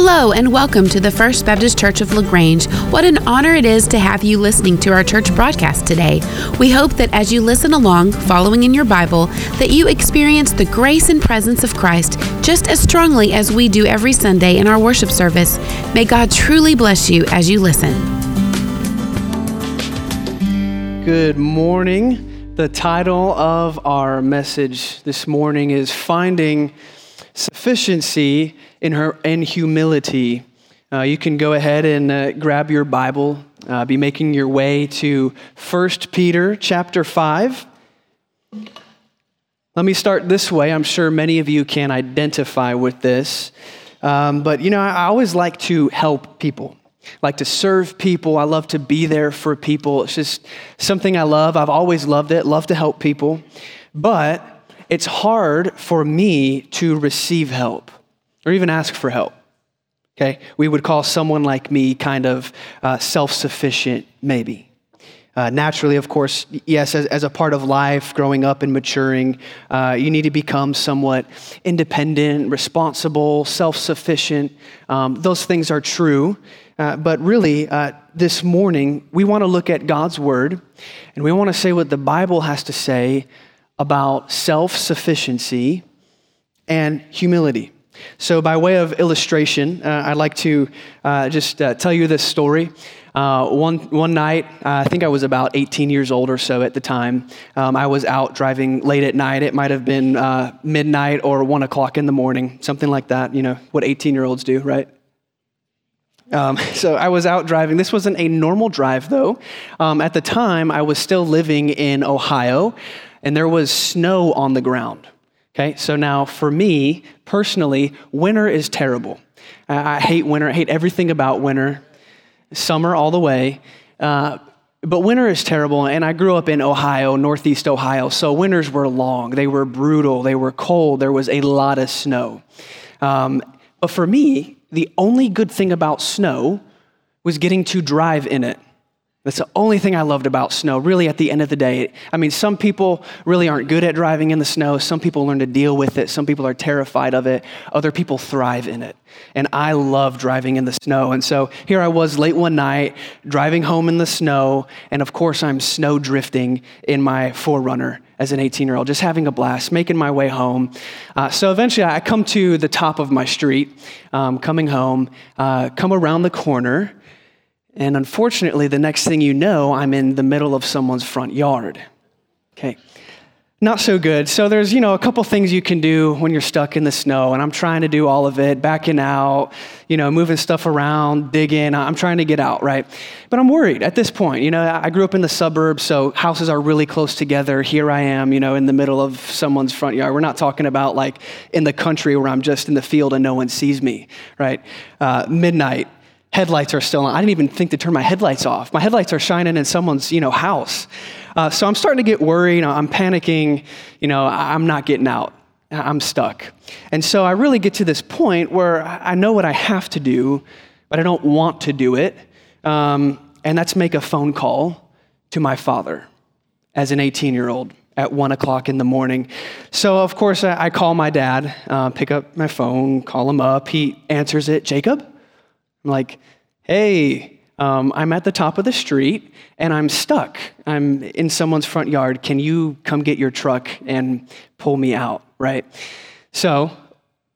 Hello, and welcome to the First Baptist Church of LaGrange. What an honor it is to have you listening to our church broadcast today. We hope that as you listen along, following in your Bible, that you experience the grace and presence of Christ just as strongly as we do every Sunday in our worship service. May God truly bless you as you listen. Good morning. The title of our message this morning is Finding Sufficiency in, her, in Humility. Uh, you can go ahead and uh, grab your Bible, uh, be making your way to 1 Peter chapter 5. Let me start this way. I'm sure many of you can identify with this. Um, but, you know, I always like to help people like to serve people. I love to be there for people. It's just something I love. I've always loved it, love to help people. But it's hard for me to receive help or even ask for help. Okay? We would call someone like me kind of uh, self sufficient, maybe. Uh, naturally, of course, yes, as, as, a part of life, growing up and maturing, uh, you need to become somewhat independent, responsible, self sufficient. Um, those things are true. Uh, but really, uh, this morning, we want to look at God's Word and we want to say what the Bible has to say about self sufficiency and humility. So, by way of illustration, uh, I'd like to uh, just uh, tell you this story. Uh, one, one night, uh, I think I was about 18 years old or so at the time. Um, I was out driving late at night. It might have been uh, midnight or 1 o'clock in the morning, something like that. You know, what 18 year olds do, right? Um, so I was out driving. This wasn't a normal drive, though. Um, at the time, I was still living in Ohio, and there was snow on the ground. Okay, so now for me personally, winter is terrible. I hate winter. I hate everything about winter. Summer all the way. Uh, but winter is terrible, and I grew up in Ohio, Northeast Ohio, so winters were long. They were brutal. They were cold. There was a lot of snow. Um, but for me, the only good thing about snow was getting to drive in it. That's the only thing I loved about snow, really, at the end of the day. I mean, some people really aren't good at driving in the snow. Some people learn to deal with it. Some people are terrified of it. Other people thrive in it. And I love driving in the snow. And so here I was late one night, driving home in the snow. And of course, I'm snow drifting in my 4Runner as an 18 year old, just having a blast, making my way home. Uh, so eventually, I come to the top of my street, um, coming home, uh, come around the corner. And unfortunately, the next thing you know, I'm in the middle of someone's front yard. Okay. Not so good. So there's, you know, a couple things you can do when you're stuck in the snow, and I'm trying to do all of it, backing out, you know, moving stuff around, digging. I'm trying to get out, right? But I'm worried at this point. You know, I grew up in the suburbs, so houses are really close together. Here I am, you know, in the middle of someone's front yard. We're not talking about like in the country where I'm just in the field and no one sees me, right? Uh, midnight, headlights are still on. I didn't even think to turn my headlights off. My headlights are shining in someone's, you know, house. Uh, so I'm starting to get worried. I'm panicking. You know, I'm not getting out. I'm stuck. And so I really get to this point where I know what I have to do, but I don't want to do it. Um, and that's make a phone call to my father as an 18 year old at one o'clock in the morning. So, of course, I, I call my dad, uh, pick up my phone, call him up. He answers it Jacob? I'm like, hey, um, I'm at the top of the street and I'm stuck. I'm in someone's front yard. Can you come get your truck and pull me out, right? So,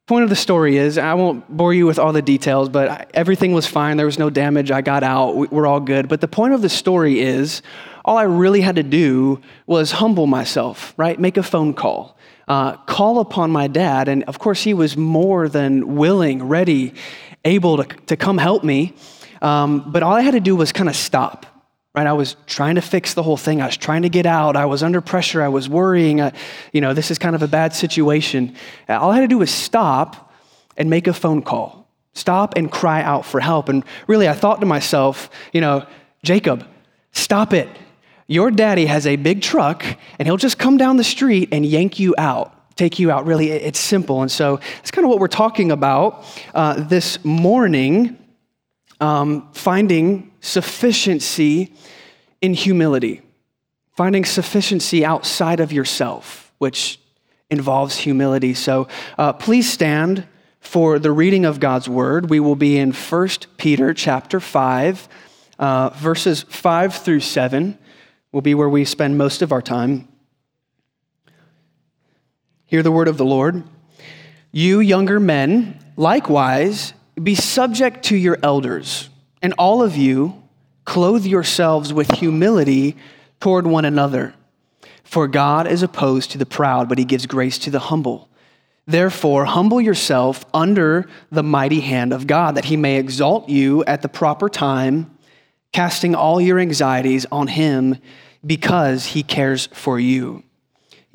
point of the story is I won't bore you with all the details, but everything was fine. There was no damage. I got out. We're all good. But the point of the story is all I really had to do was humble myself, right? Make a phone call. Uh, call upon my dad. And of course, he was more than willing, ready, able to, to come help me. Um, but all I had to do was kind of stop, right? I was trying to fix the whole thing. I was trying to get out. I was under pressure. I was worrying. I, you know, this is kind of a bad situation. All I had to do was stop and make a phone call. Stop and cry out for help. And really, I thought to myself, you know, Jacob, stop it. Your daddy has a big truck, and he'll just come down the street and yank you out take you out. Really, it's simple. And so that's kind of what we're talking about uh, this morning um, finding sufficiency in humility, finding sufficiency outside of yourself, which involves humility. So uh, please stand for the reading of God's word, we will be in 1 Peter chapter 5, uh, verses 5 through 7 will be where we spend most of our time. Hear the word of the Lord. You younger men, likewise, be subject to your elders, and all of you clothe yourselves with humility toward one another. For God is opposed to the proud, but he gives grace to the humble. Therefore, humble yourself under the mighty hand of God, that he may exalt you at the proper time, casting all your anxieties on him because he cares for you.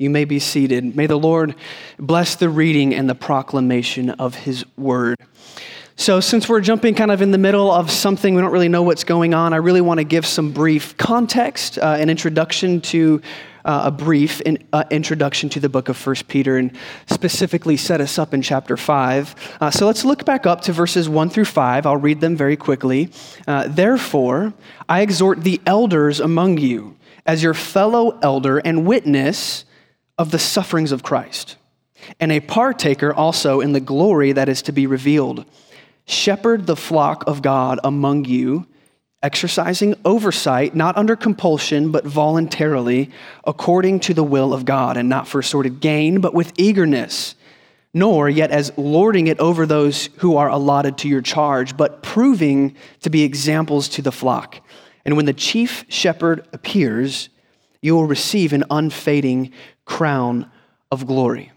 You may be seated. May the Lord bless the reading and the proclamation of his word. So, since we're jumping kind of in the middle of something, we don't really know what's going on, I really want to give some brief context, uh, an introduction to uh, a brief in, uh, introduction to the book of 1 Peter and specifically set us up in chapter 5. Uh, so let's look back up to verses 1 through 5. I'll read them very quickly. Uh, Therefore, I exhort the elders among you as your fellow elder and witness of the sufferings of Christ, and a partaker also in the glory that is to be revealed. Shepherd the flock of God among you, exercising oversight, not under compulsion, but voluntarily, according to the will of God, and not for sordid gain, but with eagerness, nor yet as lording it over those who are allotted to your charge, but proving to be examples to the flock. And when the chief shepherd appears, you will receive an unfading crown of glory.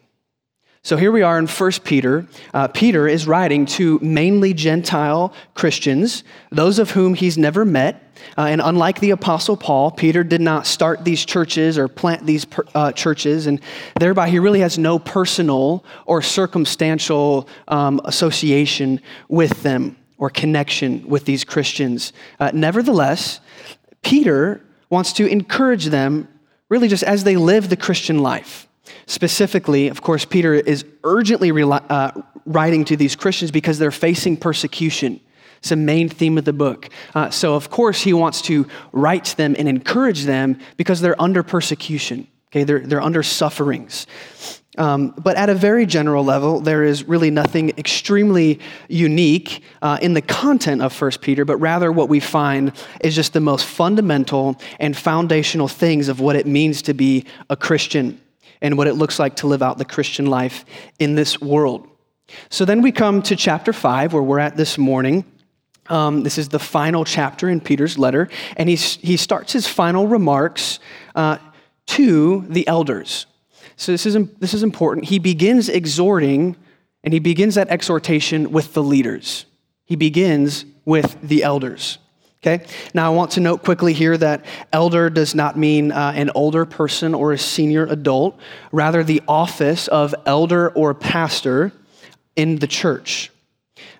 So here we are in 1 Peter. Uh, Peter is writing to mainly Gentile Christians, those of whom he's never met. Uh, and unlike the Apostle Paul, Peter did not start these churches or plant these per, uh, churches, and thereby he really has no personal or circumstantial um, association with them or connection with these Christians. Uh, nevertheless, Peter wants to encourage them really just as they live the Christian life. Specifically, of course, Peter is urgently uh, writing to these Christians because they're facing persecution. It's a main theme of the book. Uh, so, of course, he wants to write to them and encourage them because they're under persecution. Okay, they're, they're under sufferings. Um, but at a very general level, there is really nothing extremely unique uh, in the content of 1 Peter, but rather what we find is just the most fundamental and foundational things of what it means to be a Christian and what it looks like to live out the Christian life in this world. So then we come to chapter 5, where we're at this morning. Um, this is the final chapter in Peter's letter, and he's, he starts his final remarks uh, to the elders. So this is, this is important. He begins exhorting, and he begins that exhortation with the leaders. He begins with the elders. Okay? Now, I want to note quickly here that elder does not mean uh, an older person or a senior adult, rather, the office of elder or pastor in the church.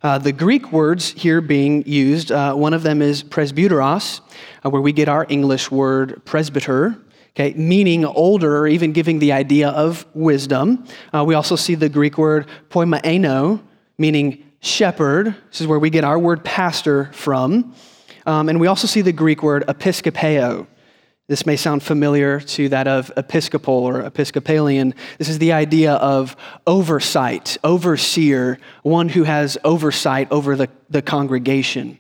Uh, the Greek words here being used, uh, one of them is presbyteros, uh, where we get our English word presbyter. Okay, meaning older, or even giving the idea of wisdom. Uh, we also see the Greek word poimaino, meaning shepherd. This is where we get our word pastor from. Um, and we also see the Greek word episkopeo. This may sound familiar to that of episcopal or episcopalian. This is the idea of oversight, overseer, one who has oversight over the, the congregation,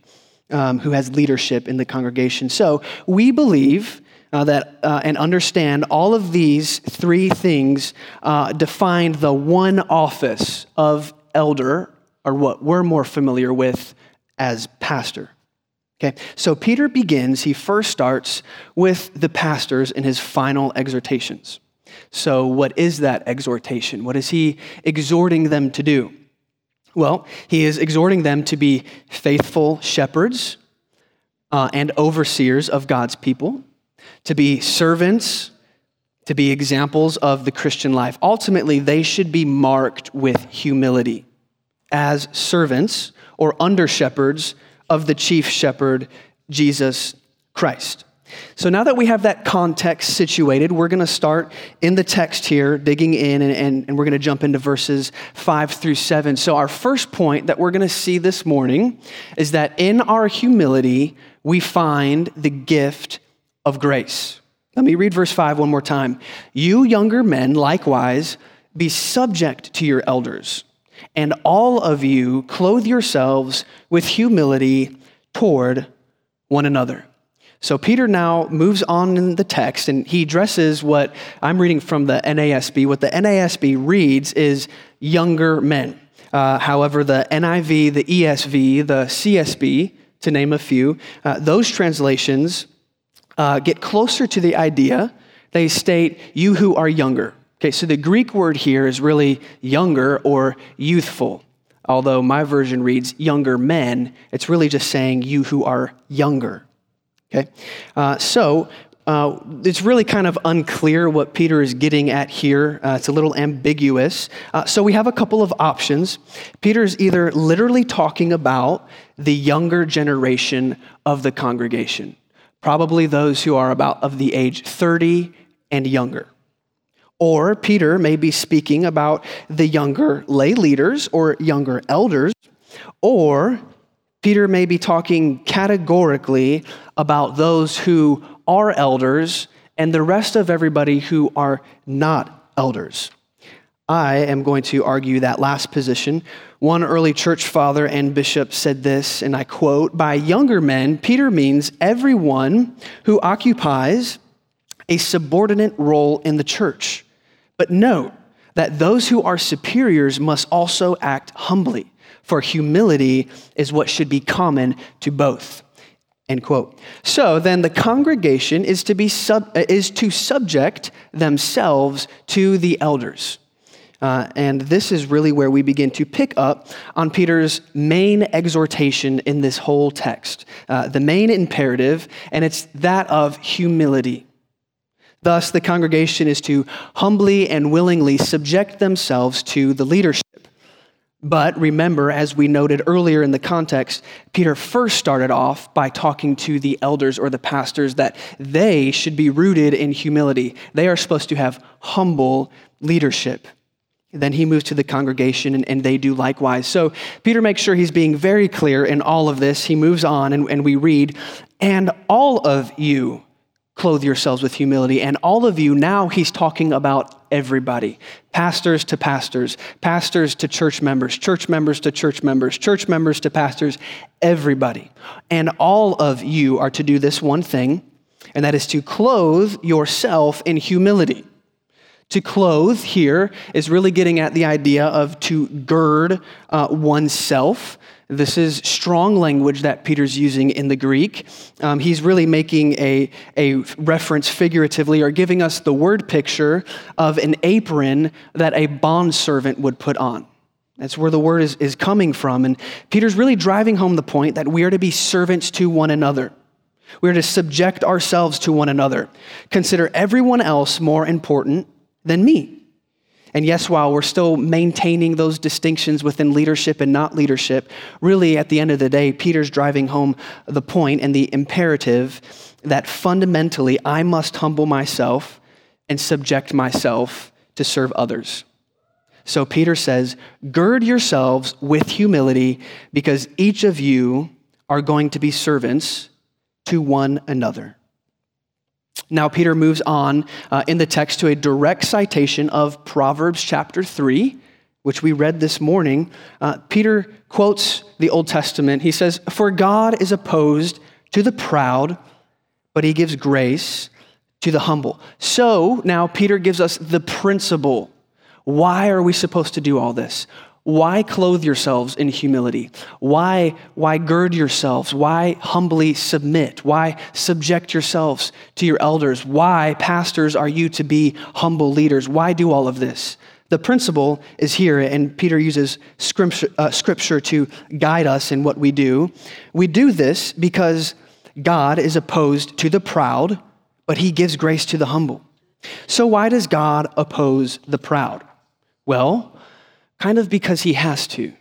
um, who has leadership in the congregation. So we believe uh, that uh, and understand all of these three things uh, define the one office of elder, or what we're more familiar with as pastor. Okay, so Peter begins, he first starts with the pastors in his final exhortations. So, what is that exhortation? What is he exhorting them to do? Well, he is exhorting them to be faithful shepherds uh, and overseers of God's people, to be servants, to be examples of the Christian life. Ultimately, they should be marked with humility as servants or under shepherds of the chief shepherd, Jesus Christ. So now that we have that context situated, we're going to start in the text here, digging in, and, and, and we're going to jump into verses 5 through 7. So, our first point that we're going to see this morning is that in our humility, we find the gift of grace. Let me read verse 5 one more time. You younger men, likewise, be subject to your elders and all of you clothe yourselves with humility toward one another. So Peter now moves on in the text and he addresses what I'm reading from the NASB. What the NASB reads is younger men. Uh, however, the NIV, the ESV, the CSB, to name a few, uh, those translations uh, get closer to the idea. They state, you who are younger. Okay, so the Greek word here is really younger or youthful. Although my version reads younger men, it's really just saying you who are younger. Okay? Uh, so uh, it's really kind of unclear what Peter is getting at here. Uh, it's a little ambiguous. Uh, so we have a couple of options. Peter is either literally talking about the younger generation of the congregation, probably those who are about of the age 30 and younger. Or Peter may be speaking about the younger lay leaders or younger elders, or Peter may be talking categorically about those who are elders and the rest of everybody who are not elders. I am going to argue that last position. One early church father and bishop said this, and I quote By younger men, Peter means everyone who occupies a subordinate role in the church. But note that those who are superiors must also act humbly for humility is what should be common to both. End quote. So then the congregation is to, be sub, is to subject themselves to the elders. Uh, and this is really where we begin to pick up on Peter's main exhortation in this whole text, uh, the main imperative, and it's that of humility. Thus, the congregation is to humbly and willingly subject themselves to the leadership. But remember, as we noted earlier in the context, Peter first started off by talking to the elders or the pastors that they should be rooted in humility. They are supposed to have humble leadership. Then he moves to the congregation and, and, they do likewise. So Peter makes sure he's being very clear in all of this. He moves on and, and we read, And all of you clothe yourselves with humility. And all of you, now he's talking about everybody pastors to pastors, pastors to church members, church members to church members, church members to pastors, everybody. And all of you are to do this one thing, and that is to clothe yourself in humility. To clothe here is really getting at the idea of to gird uh, oneself this is strong language that Peter's using in the Greek. Um, he's really making a, a reference figuratively or giving us the word picture of an apron that a bondservant would put on. That's where the word is, is coming from. And Peter's really driving home the point that we are to be servants to one another. We are to subject ourselves to one another. Consider everyone else more important than me. And yes, while we're still maintaining those distinctions within leadership and not leadership, really at the end of the day, Peter's driving home the point and the imperative that fundamentally I must humble myself and subject myself to serve others. So Peter says, Gird yourselves with humility because each of you are going to be servants to one another. Now, Peter moves on uh, in the text to a direct citation of Proverbs chapter 3, which we read this morning. Uh, Peter quotes the Old Testament. He says, For God is opposed to the proud, but he gives grace to the humble. So now Peter gives us the principle. Why are we supposed to do all this? Why clothe yourselves in humility? Why, why gird yourselves? Why humbly submit? Why subject yourselves to your elders? Why, pastors, are you to be humble leaders? Why do all of this? The principle is here, and Peter uses scripture, uh, scripture to guide us in what we do. We do this because God is opposed to the proud, but he gives grace to the humble. So, why does God oppose the proud? Well, kind of because he has to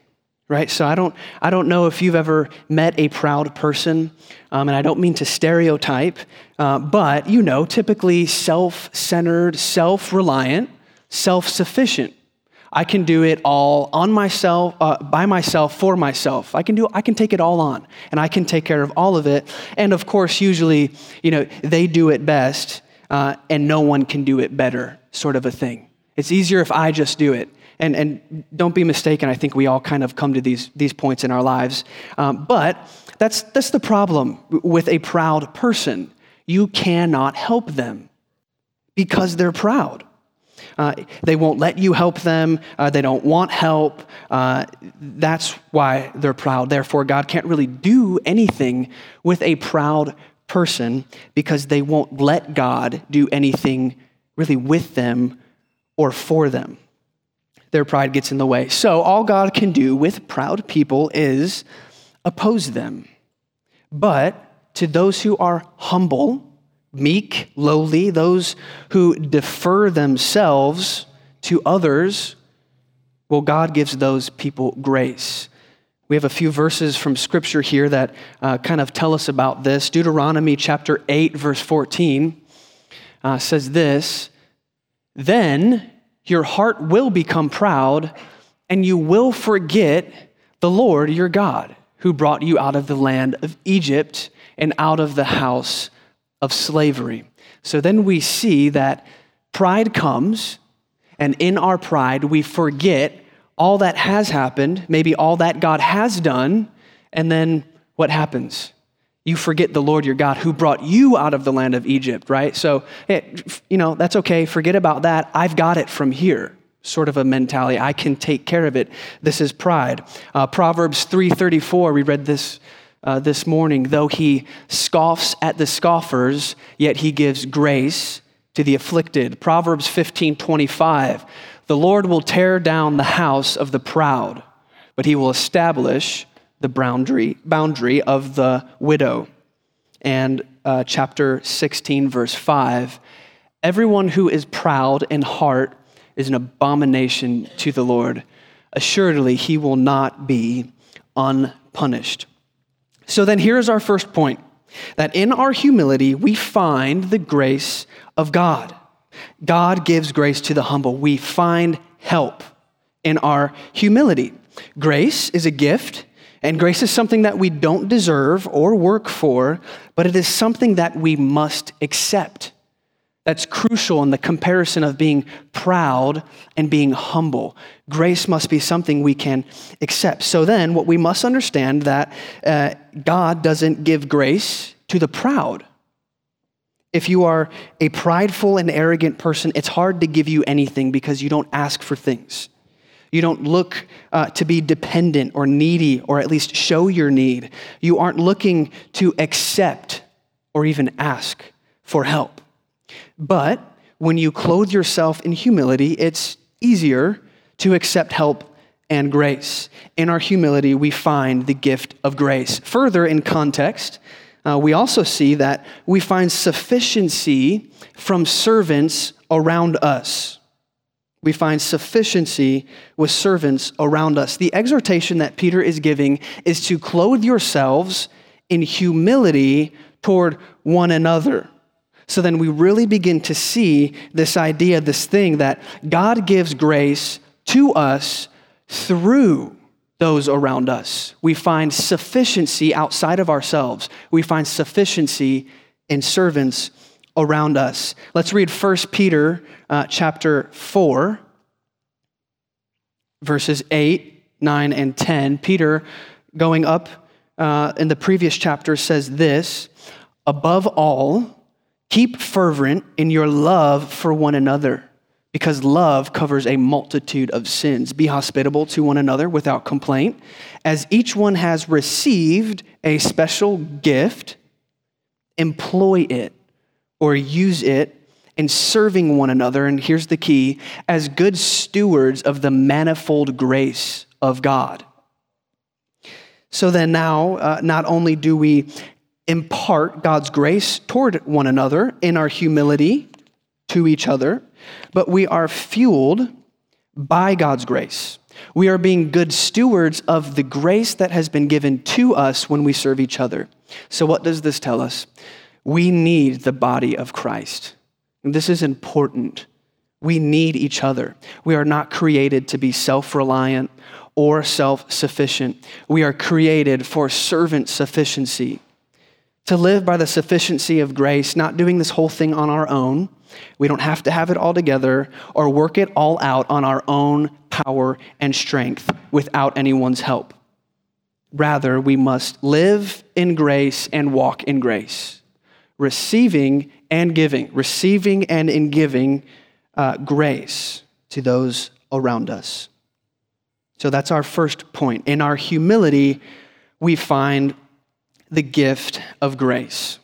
right? So i don't i don't know if you've ever met a proud person um, and i don't mean to stereotype uh, but you know typically self-centered self-reliant self-sufficient. I can do it all on myself uh, by myself for myself. I can do i can take it all on and i can take care of all of it. And of course usually you know they do it best uh, and no one can do it better sort of a thing. It's easier if i just do it And, and don't be mistaken, I think we all kind of come to these, these points in our lives. Um, but that's, that's the problem with a proud person. You cannot help them because they're proud. Uh, they won't let you help them. Uh, they don't want help. Uh, that's why they're proud. Therefore, God can't really do anything with a proud person because they won't let God do anything really with them or for them. Their pride gets in the way. So, all God can do with proud people is oppose them. But to those who are humble, meek, lowly, those who defer themselves to others, well, God gives those people grace. We have a few verses from Scripture here that uh, kind of tell us about this. Deuteronomy chapter 8, verse 14 uh, says this Then your heart will become proud, and you will forget the Lord your God, who brought you out of the land of Egypt and out of the house of slavery. So then we see that pride comes, and in our pride, we forget all that has happened, maybe all that God has done, and then what happens? You forget the Lord your God who brought you out of the land of Egypt, right? So, you know, that's okay. Forget about that. I've got it from here. Sort of a mentality. I can take care of it. This is pride. Uh, Proverbs 3:34. We read this uh, this morning. Though he scoffs at the scoffers, yet he gives grace to the afflicted. Proverbs 15 25. The Lord will tear down the house of the proud, but he will establish the boundary, boundary of the widow. And uh, chapter 16, verse 5 Everyone who is proud in heart is an abomination to the Lord. Assuredly, he will not be unpunished. So then here's our first point that in our humility, we find the grace of God. God gives grace to the humble. We find help in our humility. Grace is a gift, and grace is something that we don't deserve or work for, but it is something that we must accept. That's crucial in the comparison of being proud and being humble. Grace must be something we can accept. So then, what we must understand that uh, God doesn't give grace to the proud. If you are a prideful and arrogant person, it's hard to give you anything because you don't ask for things. You don't look uh, to be dependent or needy or at least show your need. You aren't looking to accept or even ask for help. But when you clothe yourself in humility, it's easier to accept help and grace. In our humility, we find the gift of grace. Further, in context, uh, we also see that we find sufficiency from servants around us. We find sufficiency with servants around us. The exhortation that Peter is giving is to clothe yourselves in humility toward one another. So then we really begin to see this idea, this thing that God gives grace to us through those around us. We find sufficiency outside of ourselves. We find sufficiency in servants around us. Let's read 1 Peter uh, chapter 4, verses 8, 9, and 10. Peter, going up uh, in the previous chapter, says this Above all, Keep fervent in your love for one another, because love covers a multitude of sins. Be hospitable to one another without complaint. As each one has received a special gift, employ it or use it in serving one another. And here's the key as good stewards of the manifold grace of God. So then, now, uh, not only do we impart God's grace toward one another in our humility to each other, but we are fueled by God's grace. We are being good stewards of the grace that has been given to us when we serve each other. So, what does this tell us? We need the body of Christ. And this is important. We need each other. We are not created to be self reliant or self sufficient. We are created for servant sufficiency to live by the sufficiency of grace, not doing this whole thing on our own. We don't have to have it all together or work it all out on our own power and strength without anyone's help. Rather, we must live in grace and walk in grace, receiving and giving, receiving and in giving uh, grace to those around us. So that's our first point. In our humility, we find the gift of grace.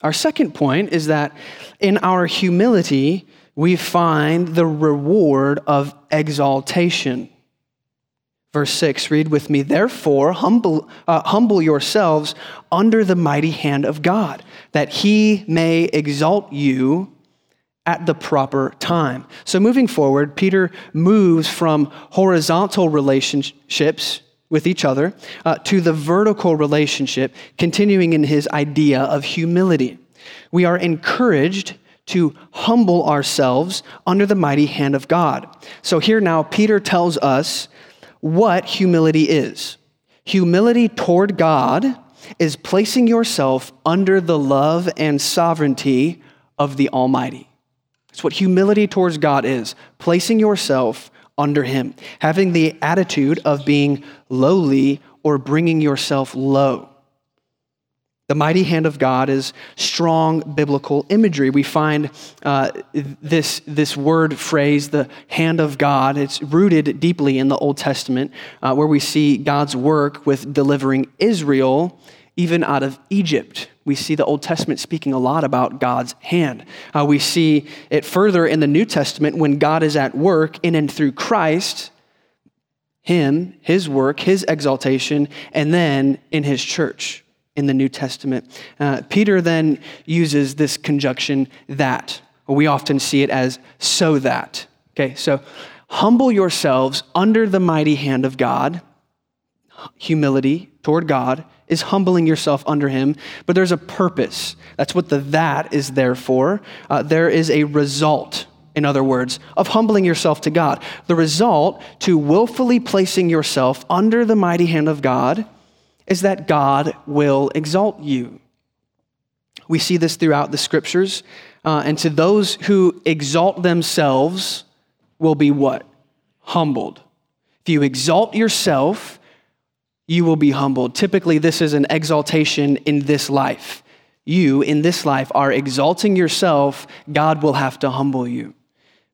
Our second point is that in our humility, we find the reward of exaltation. Verse 6, read with me. Therefore, humble, uh, humble yourselves under the mighty hand of God, that he may exalt you at the proper time. So, moving forward, Peter moves from horizontal relationships with each other uh, to the vertical relationship, continuing in his idea of humility. We are encouraged to humble ourselves under the mighty hand of God. So, here now, Peter tells us what humility is. Humility toward God is placing yourself under the love and sovereignty of the Almighty. That's what humility towards God is placing yourself under Him, having the attitude of being lowly or bringing yourself low. The mighty hand of God is strong biblical imagery. We find uh, this, this word phrase, the hand of God, it's rooted deeply in the Old Testament, uh, where we see God's work with delivering Israel even out of Egypt. We see the Old Testament speaking a lot about God's hand. Uh, we see it further in the New Testament when God is at work in and through Christ, Him, His work, His exaltation, and then in His church in the New Testament. Uh, Peter then uses this conjunction that. We often see it as so that. Okay, so humble yourselves under the mighty hand of God. Humility toward God is humbling yourself under Him, but there's a purpose. That's what the that is there for. Uh, there is a result in other words, of humbling yourself to God. The result to willfully placing yourself under the mighty hand of God is that God will exalt you. We see this throughout the scriptures. Uh, and to those who exalt themselves will be what? Humbled. If you exalt yourself, you will be humbled. Typically, this is an exaltation in this life. You, in this life, are exalting yourself, God will have to humble you.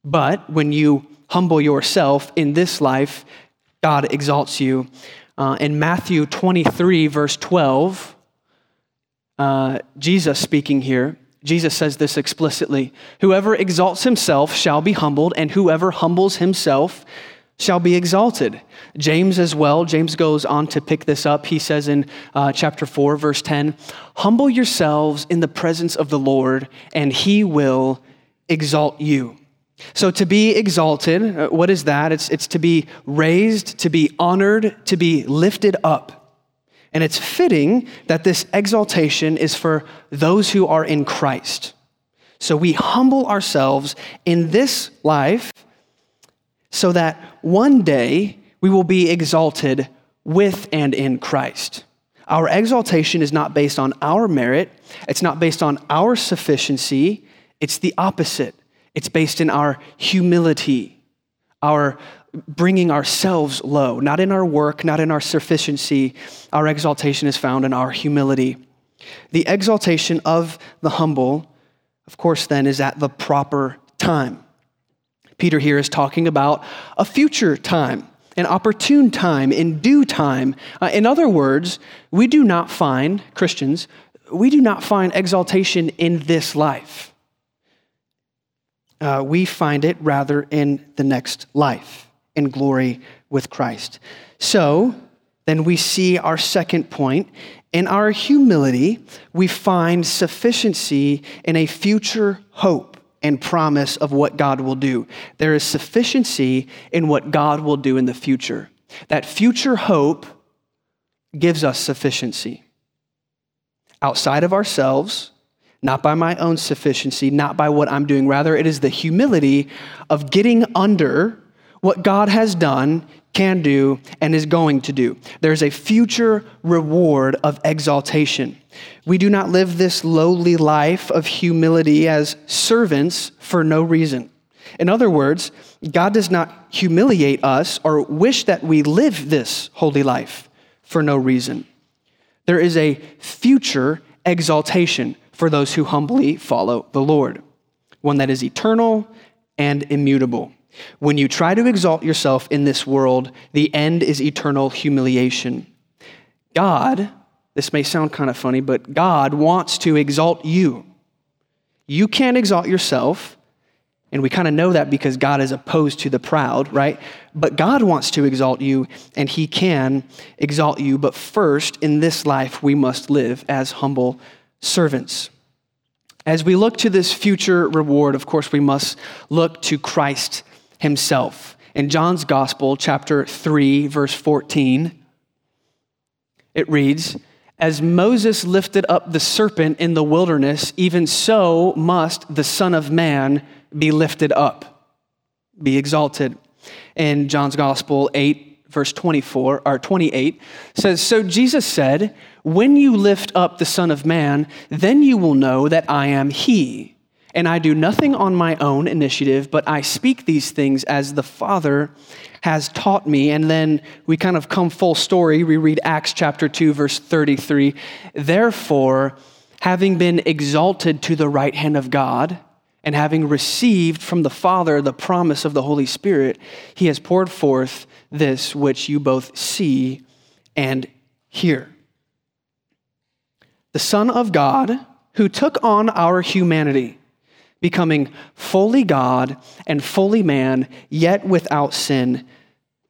But when you humble yourself in this life, God exalts you. Uh, in Matthew 23, verse 12, uh, Jesus speaking here, Jesus says this explicitly Whoever exalts himself shall be humbled, and whoever humbles himself shall be exalted. James, as well, James goes on to pick this up. He says in uh, chapter 4, verse 10 Humble yourselves in the presence of the Lord, and he will exalt you. So, to be exalted, uh, what is that? It's, it's to be raised, to be honored, to be lifted up. And it's fitting that this exaltation is for those who are in Christ. So, we humble ourselves in this life so that one day we will be exalted with and in Christ. Our exaltation is not based on our merit, it's not based on our sufficiency, it's the opposite. It's based in our humility, our bringing ourselves low, not in our work, not in our sufficiency. Our exaltation is found in our humility. The exaltation of the humble, of course, then is at the proper time. Peter here is talking about a future time, an opportune time, in due time. Uh, in other words, we do not find, Christians, we do not find exaltation in this life uh, we find it rather in the next life, in glory with Christ. So, then we see our second point. In our humility, we find sufficiency in a future hope and promise of what God will do. There is sufficiency in what God will do in the future. That future hope gives us sufficiency. Outside of ourselves, not by my own sufficiency, not by what I'm doing. Rather, it is the humility of getting under what God has done, can do, and is going to do. There's a future reward of exaltation. We do not live this lowly life of humility as servants for no reason. In other words, God does not humiliate us or wish that we live this holy life for no reason. There is a future exaltation for those who humbly follow the Lord, one that is eternal and immutable. When you try to exalt yourself in this world, the end is eternal humiliation. God, this may sound kind of funny, but God wants to exalt you. You can't exalt yourself, and we kind of know that because God is opposed to the proud, right? But God wants to exalt you, and He can exalt you. But first, in this life, we must live as humble servants. As we look to this future reward, of course, we must look to Christ himself. In John's Gospel, chapter 3, verse 14, it reads, As Moses lifted up the serpent in the wilderness, even so must the Son of Man be lifted up, be exalted. In John's Gospel 8, verse 24 or 28 says, So Jesus said, When you lift up the Son of Man, then you will know that I am He and I do nothing on my own initiative, but I speak these things as the Father has taught me. And then we kind of come full story. We read Acts chapter 2, verse 33. Therefore, having been exalted to the right hand of God, and having received from the Father the promise of the Holy Spirit, he has poured forth this which you both see and hear. The Son of God, who took on our humanity becoming fully God and fully man, yet without sin.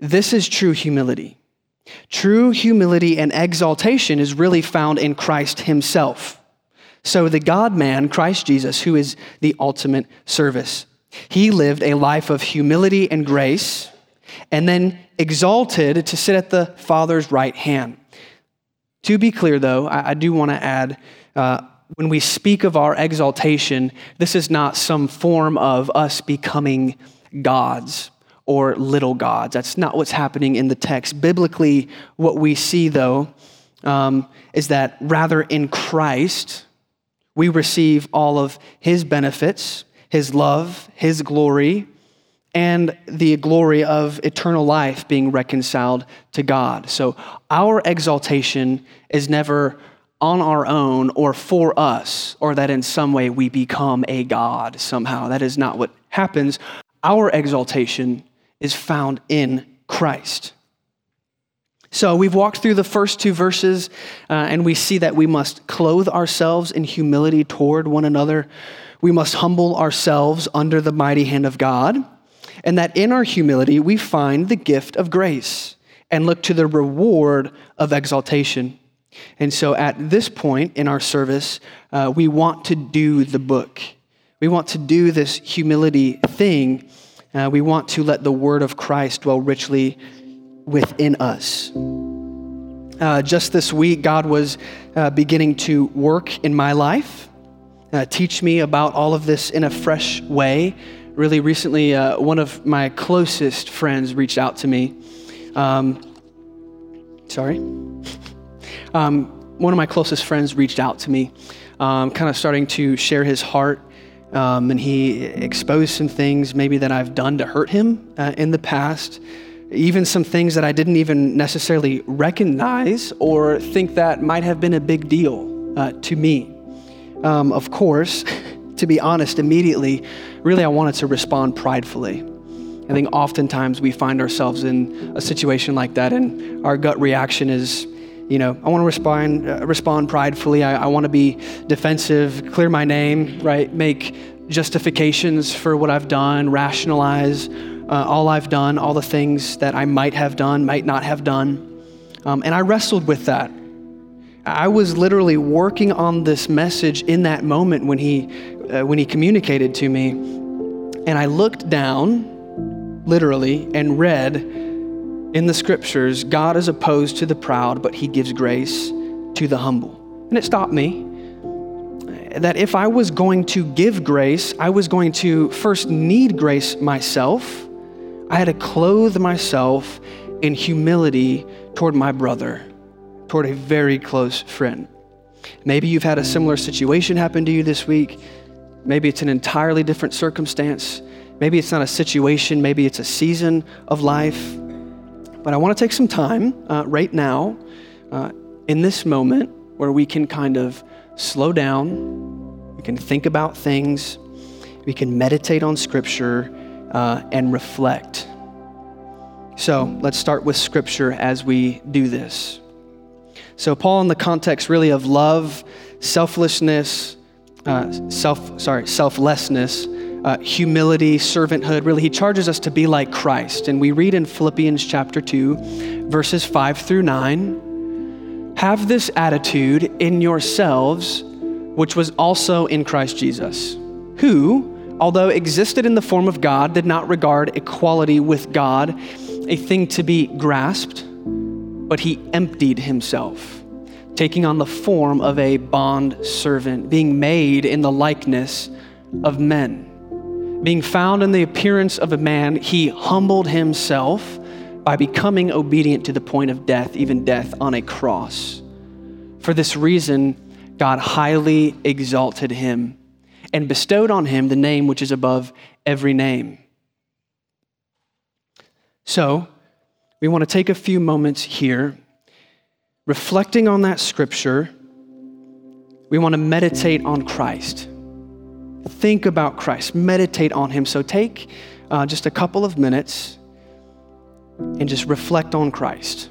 This is true humility. True humility and exaltation is really found in Christ himself. So, the God man, Christ Jesus, who is the ultimate service, he lived a life of humility and grace, and then exalted to sit at the Father's right hand. To be clear, though, I, I do want to add uh, when we speak of our exaltation, this is not some form of us becoming gods or little gods. That's not what's happening in the text. Biblically, what we see, though, um, is that rather in Christ, we receive all of his benefits, his love, his glory, and the glory of eternal life being reconciled to God. So our exaltation is never on our own or for us, or that in some way we become a God somehow. That is not what happens. Our exaltation is found in Christ. So we've walked through the first two verses, uh, and we see that we must clothe ourselves in humility toward one another. We must humble ourselves under the mighty hand of God, and that in our humility we find the gift of grace and look to the reward of exaltation. And so at this point in our service, uh, we want to do the book. We want to do this humility thing. Uh, we want to let the word of Christ dwell richly within us. Uh, just this week, God was uh, beginning to work in my life, uh, teach me about all of this in a fresh way. Really, recently, uh, one of my closest friends reached out to me. Um, sorry. Um, one of my closest friends reached out to me, um, kind of starting to share his heart. Um, and he exposed some things maybe that I've done to hurt him uh, in the past, even some things that I didn't even necessarily recognize or think that might have been a big deal uh, to me. Um, of course, to be honest, immediately, really, I wanted to respond pridefully. I think oftentimes we find ourselves in a situation like that, and our gut reaction is, you know, I want to respond, uh, respond pridefully. I, I want to be defensive, clear my name, right? Make justifications for what I've done, rationalize uh, all I've done, all the things that I might have done, might not have done. Um, and I wrestled with that. I was literally working on this message in that moment when he, uh, when he communicated to me. And I looked down, literally, and read in the scriptures, God is opposed to the proud, but he gives grace to the humble. And it stopped me that if I was going to give grace, I was going to first need grace myself. I had to clothe myself in humility toward my brother, toward a very close friend. Maybe you've had a similar situation happen to you this week. Maybe it's an entirely different circumstance. maybe it's not a situation, maybe it's a season of life. But I want to take some time uh, right now uh, in this moment where we can kind of slow down, we can think about things, we can meditate on Scripture, uh, and reflect. So let's start with Scripture as we do this. So, Paul, in the context really of love, selflessness, uh, self, sorry, selflessness, uh, humility, servanthood, really, he charges us to be like Christ. And we read in Philippians chapter 2, verses 5 through 9 Have this attitude in yourselves, which was also in Christ Jesus, who, although existed in the form of God, did not regard equality with God a thing to be grasped, but he emptied himself, taking on the form of a bond servant, being made in the likeness of men. Being found in the appearance of a man, he humbled himself by becoming obedient to the point of death, even death on a cross. For this reason, God highly exalted him and bestowed on him the name which is above every name. So, we want to take a few moments here, reflecting on that scripture. We want to meditate on Christ. Think about Christ, meditate on Him. So, take uh, just a couple of minutes and just reflect on Christ.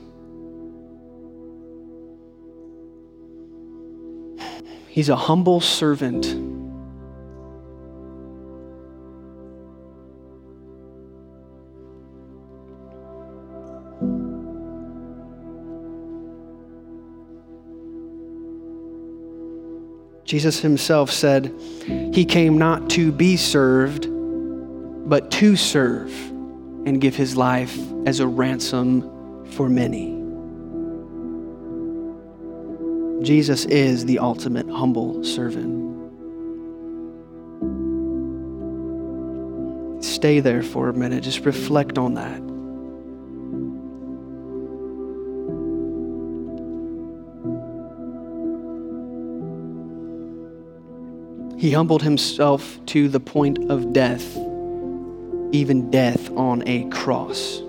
He's a humble servant Jesus himself said, He came not to be served, but to serve and give his life as a ransom for many. Jesus is the ultimate humble servant. Stay there for a minute, just reflect on that. He humbled himself to the point of death, even death on a cross.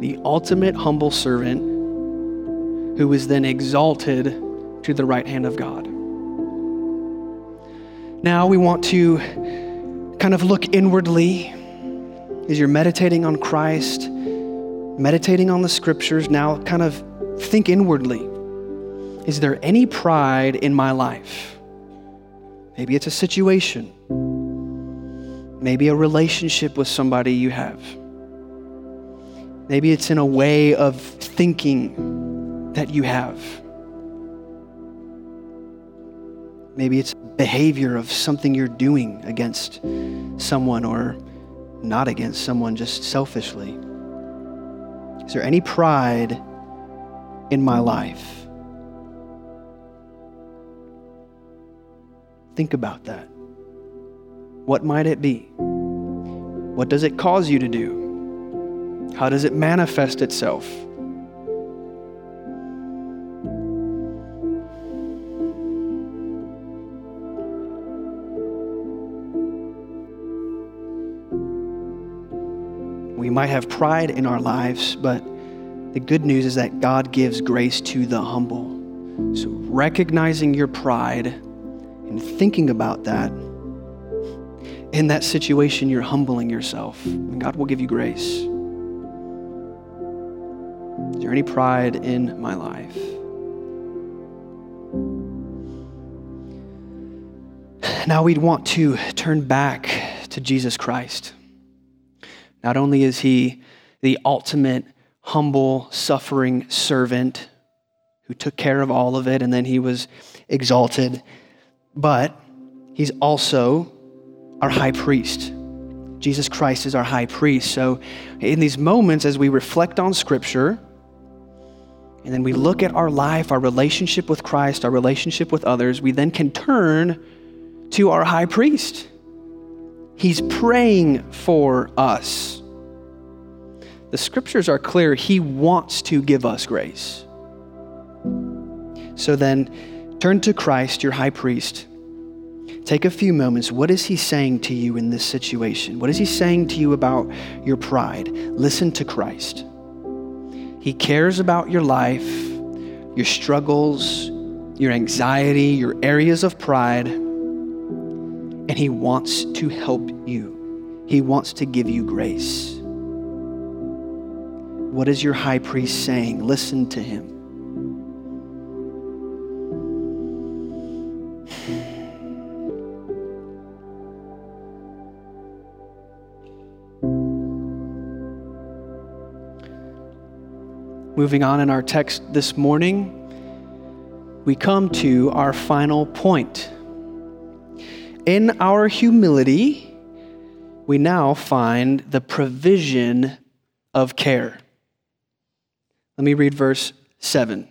The ultimate humble servant who was then exalted to the right hand of God. Now we want to kind of look inwardly as you're meditating on Christ, meditating on the scriptures. Now, kind of think inwardly. Is there any pride in my life? Maybe it's a situation. Maybe a relationship with somebody you have. Maybe it's in a way of thinking that you have. Maybe it's behavior of something you're doing against someone or not against someone, just selfishly. Is there any pride in my life? Think about that. What might it be? What does it cause you to do? How does it manifest itself? We might have pride in our lives, but the good news is that God gives grace to the humble. So, recognizing your pride and thinking about that, in that situation, you're humbling yourself, and God will give you grace. Is there any pride in my life? Now we'd want to turn back to Jesus Christ. Not only is he the ultimate humble, suffering servant who took care of all of it, and then he was exalted but he's also our high priest. Jesus Christ is our high priest. So, in these moments, as we reflect on Scripture, and then we look at our life, our relationship with Christ, our relationship with others, we then can turn to our high priest. He's praying for us. The scriptures are clear. He wants to give us grace. So then, turn to Christ, your high priest, Take a few moments. What is he saying to you in this situation? What is he saying to you about your pride? Listen to Christ. He cares about your life, your struggles, your anxiety, your areas of pride, and he wants to help you. He wants to give you grace. What is your high priest saying? Listen to him. Moving on in our text this morning, we come to our final point. In our humility, we now find the provision of care. Let me read verse 7.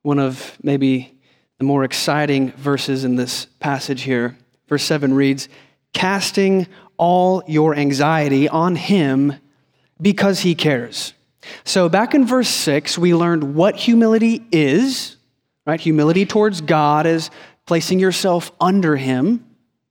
One of maybe the more exciting verses in this passage here. Verse 7 reads, Casting all your anxiety on him because he cares. So, back in verse 6, we learned what humility is, right? Humility towards God is placing yourself under Him,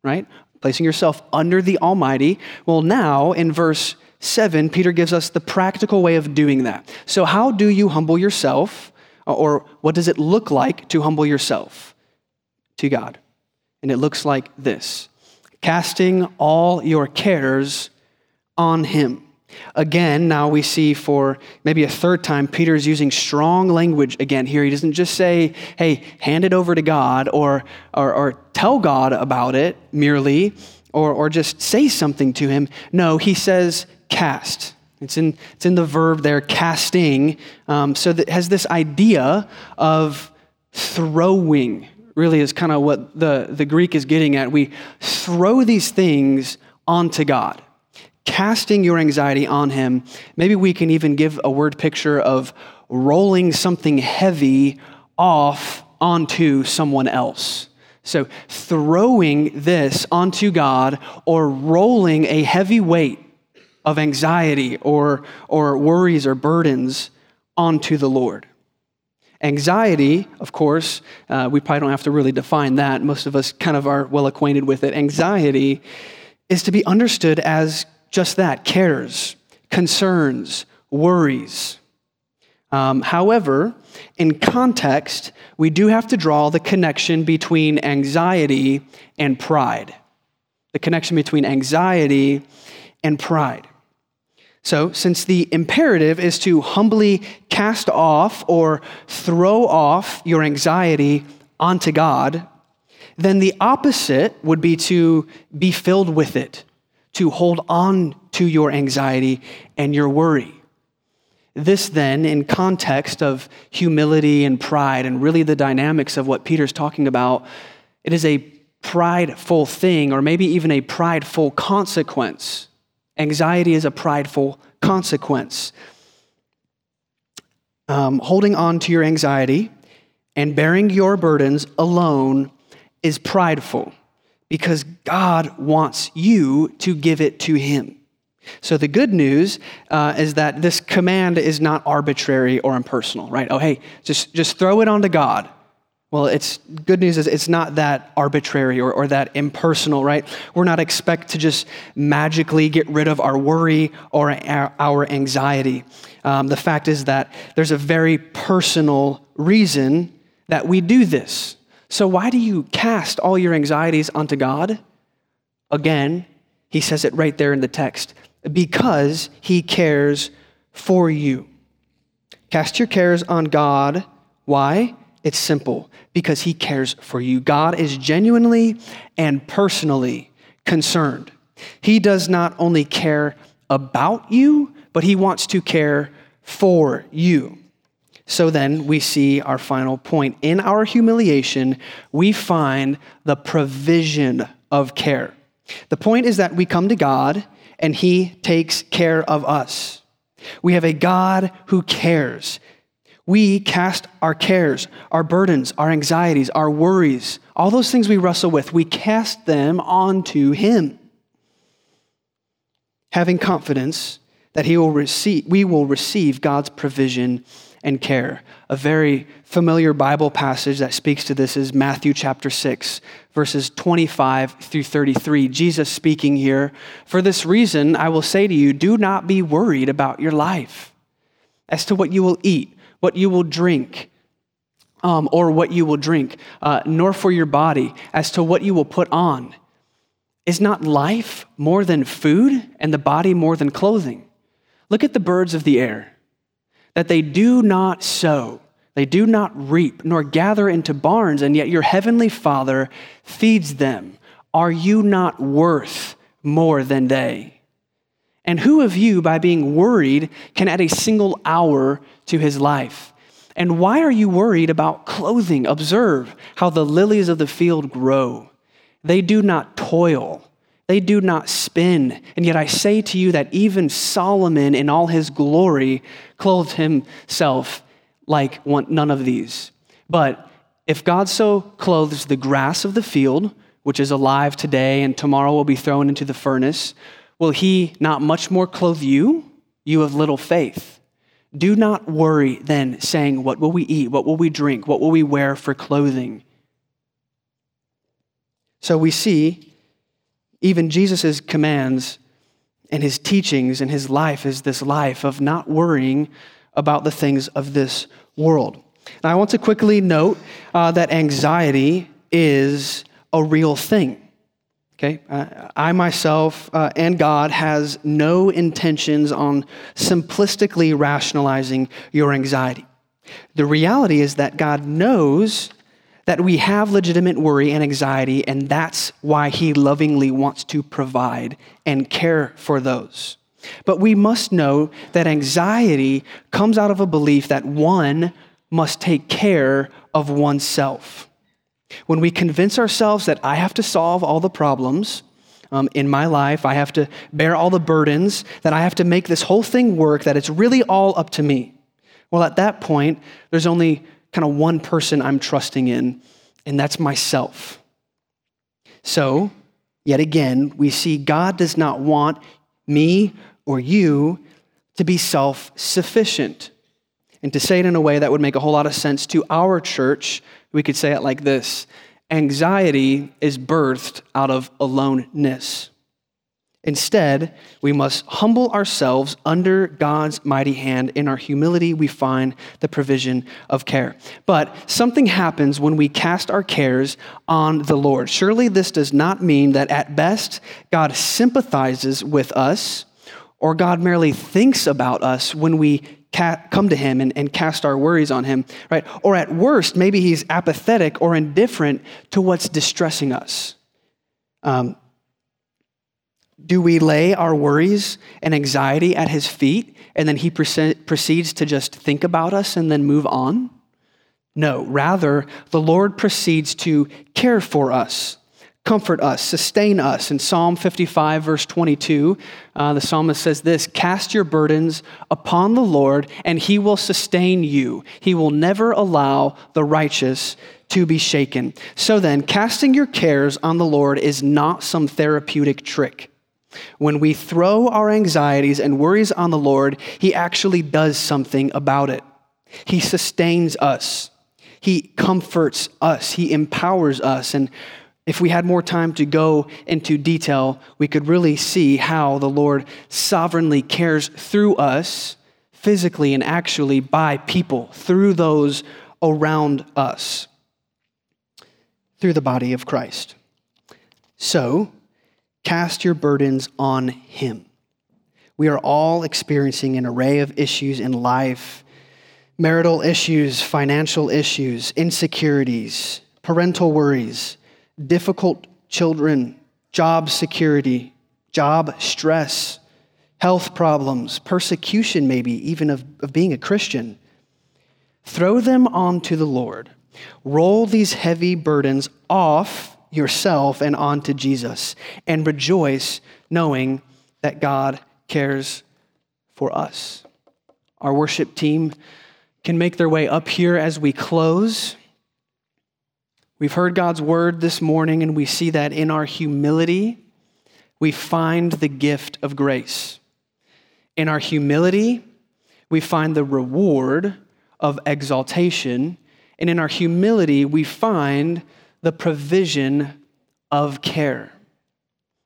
right? Placing yourself under the Almighty. Well, now in verse 7, Peter gives us the practical way of doing that. So, how do you humble yourself, or what does it look like to humble yourself to God? And it looks like this casting all your cares on Him. Again, now we see for maybe a third time, Peter is using strong language again here. He doesn't just say, hey, hand it over to God or, or, or tell God about it merely or, or just say something to him. No, he says, cast. It's in, it's in the verb there, casting. Um, so that has this idea of throwing, really, is kind of what the, the Greek is getting at. We throw these things onto God casting your anxiety on Him. Maybe we can even give a word picture of rolling something heavy off onto someone else. So, throwing this onto God or rolling a heavy weight of anxiety or, or worries or burdens onto the Lord. Anxiety, of course, uh, we probably don't have to really define that. Most of us kind of are well acquainted with it. Anxiety is to be understood as just that cares, concerns, worries. Um, however, in context, we do have to draw the connection between anxiety and pride. The connection between anxiety and pride. So, since the imperative is to humbly cast off or throw off your anxiety onto God, then the opposite would be to be filled with it, to hold on to your anxiety and your worry. This, then, in context of humility and pride, and really the dynamics of what Peter's talking about, it is a prideful thing, or maybe even a prideful consequence. Anxiety is a prideful consequence. Um, holding on to your anxiety and bearing your burdens alone is prideful because God wants you to give it to Him. So the good news uh, is that this command is not arbitrary or impersonal, right? Oh, hey, just, just throw it onto God. Well, it's good news is it's not that arbitrary or, or that impersonal, right? We're not expect to just magically get rid of our worry or our, our anxiety. Um, the fact is that there's a very personal reason that we do this. So, why do you cast all your anxieties onto God? Again, he says it right there in the text because he cares for you. Cast your cares on God. Why? It's simple because he cares for you. God is genuinely and personally concerned. He does not only care about you, but he wants to care for you. So then we see our final point. In our humiliation, we find the provision of care. The point is that we come to God and He takes care of us. We have a God who cares. We cast our cares, our burdens, our anxieties, our worries, all those things we wrestle with, we cast them onto Him. Having confidence that he will receive, we will receive God's provision and care. A very familiar Bible passage that speaks to this is Matthew chapter 6, verses 25 through 33. Jesus speaking here, For this reason, I will say to you, do not be worried about your life as to what you will eat, what you will drink. Um, or what you will drink, uh, nor for your body as to what you will put on. Is not life more than food, and the body more than clothing? Look at the birds of the air that they do not sow, they do not reap, nor gather into barns, and yet your heavenly Father feeds them. Are you not worth more than they? And who of you, by being worried, can add a single hour to his life? And why are you worried about clothing? Observe how the lilies of the field grow. They do not toil they do not spin. And yet I say to you that even Solomon in all his glory clothed himself like one, none of these. But if God so clothes the grass of the field, which is alive today and tomorrow will be thrown into the furnace, will he not much more clothe you, you of little faith? Do not worry then, saying, What will we eat? What will we drink? What will we wear for clothing? So we see even Jesus' commands and his teachings and his life is this life of not worrying about the things of this world. Now, I want to quickly note uh, that anxiety is a real thing. Okay, uh, I myself uh, and God has no intentions on simplistically rationalizing your anxiety. The reality is that God knows that we have legitimate worry and anxiety, and that's why He lovingly wants to provide and care for those. But we must know that anxiety comes out of a belief that one must take care of oneself. When we convince ourselves that I have to solve all the problems um, in my life, I have to bear all the burdens, that I have to make this whole thing work, that it's really all up to me. Well, at that point, there's only kind of one person I'm trusting in, and that's myself. So, yet again, we see God does not want me or you to be self sufficient. And to say it in a way that would make a whole lot of sense to our church, we could say it like this Anxiety is birthed out of aloneness. Instead, we must humble ourselves under God's mighty hand. In our humility, we find the provision of care. But something happens when we cast our cares on the Lord. Surely this does not mean that at best God sympathizes with us or God merely thinks about us when we come to him and, and cast our worries on him, right? Or at worst, maybe he's apathetic or indifferent to what's distressing us. Um, do we lay our worries and anxiety at his feet and then he proceeds to just think about us and then move on? No, rather, the Lord proceeds to care for us, comfort us, sustain us. In Psalm 55, verse 22, uh, the psalmist says this Cast your burdens upon the Lord, and he will sustain you. He will never allow the righteous to be shaken. So then, casting your cares on the Lord is not some therapeutic trick. When we throw our anxieties and worries on the Lord, He actually does something about it. He sustains us, He comforts us, He empowers us. And if we had more time to go into detail, we could really see how the Lord sovereignly cares through us, physically and actually by people, through those around us, through the body of Christ. So, Cast your burdens on Him. We are all experiencing an array of issues in life marital issues, financial issues, insecurities, parental worries, difficult children, job security, job stress, health problems, persecution, maybe even of, of being a Christian. Throw them onto the Lord. Roll these heavy burdens off yourself and onto Jesus and rejoice knowing that God cares for us. Our worship team can make their way up here as we close. We've heard God's word this morning, and we see that in our humility, we find the gift of grace. In our humility, we find the reward of exaltation. And in our humility, we find the provision of care.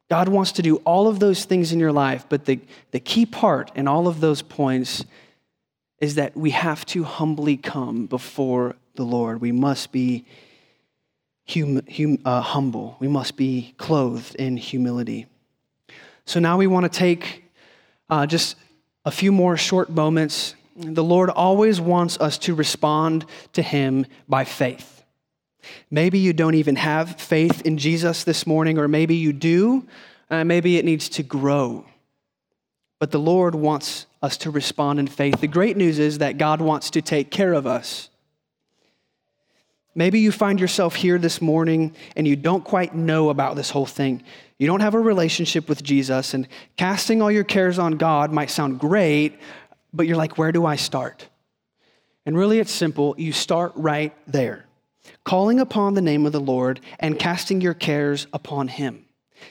God wants to do all of those things in your life, but the, the key part in all of those points is that we have to humbly come before the Lord. We must be hum, hum, uh, humble, we must be clothed in humility. So now we want to take uh, just a few more short moments. The Lord always wants us to respond to Him by faith. Maybe you don't even have faith in Jesus this morning, or maybe you do. Uh, maybe it needs to grow. But the Lord wants us to respond in faith. The great news is that God wants to take care of us. Maybe you find yourself here this morning and you don't quite know about this whole thing. You don't have a relationship with Jesus, and casting all your cares on God might sound great, but you're like, where do I start? And really, it's simple. You start right there, calling upon the name of the Lord and casting your cares upon Him,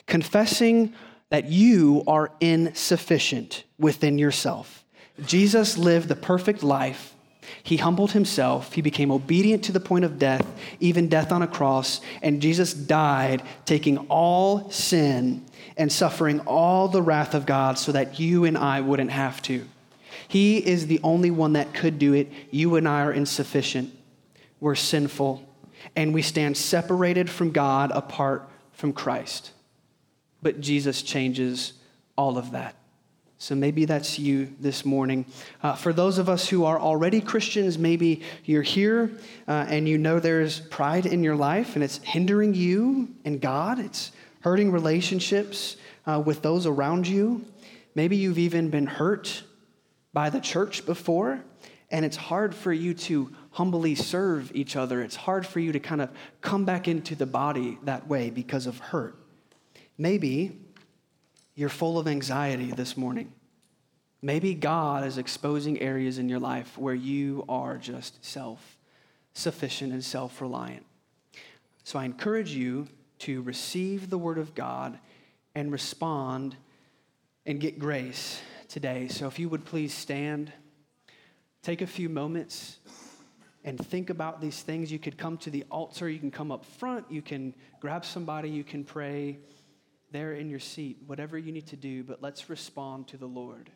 confessing that you are insufficient within yourself. Jesus lived the perfect life he humbled himself. He became obedient to the point of death, even death on a cross. And Jesus died, taking all sin and suffering all the wrath of God so that you and I wouldn't have to. He is the only one that could do it. You and I are insufficient. We're sinful. And we stand separated from God apart from Christ. But Jesus changes all of that. So maybe that's you this morning. Uh, for those of us who are already Christians, maybe you're here uh, and you know there's pride in your life and it's hindering you and God, it's hurting relationships uh, with those around you. Maybe you've even been hurt by the church before, and it's hard for you to humbly serve each other. It's hard for you to kind of come back into the body that way because of hurt. Maybe you're full of anxiety this morning. Maybe God is exposing areas in your life where you are just self sufficient and self reliant. So I encourage you to receive the Word of God and respond and get grace today. So if you would please stand, take a few moments and think about these things. You could come to the altar, you can come up front, you can grab somebody, you can pray there in your seat, whatever you need to do, but let's respond to the Lord.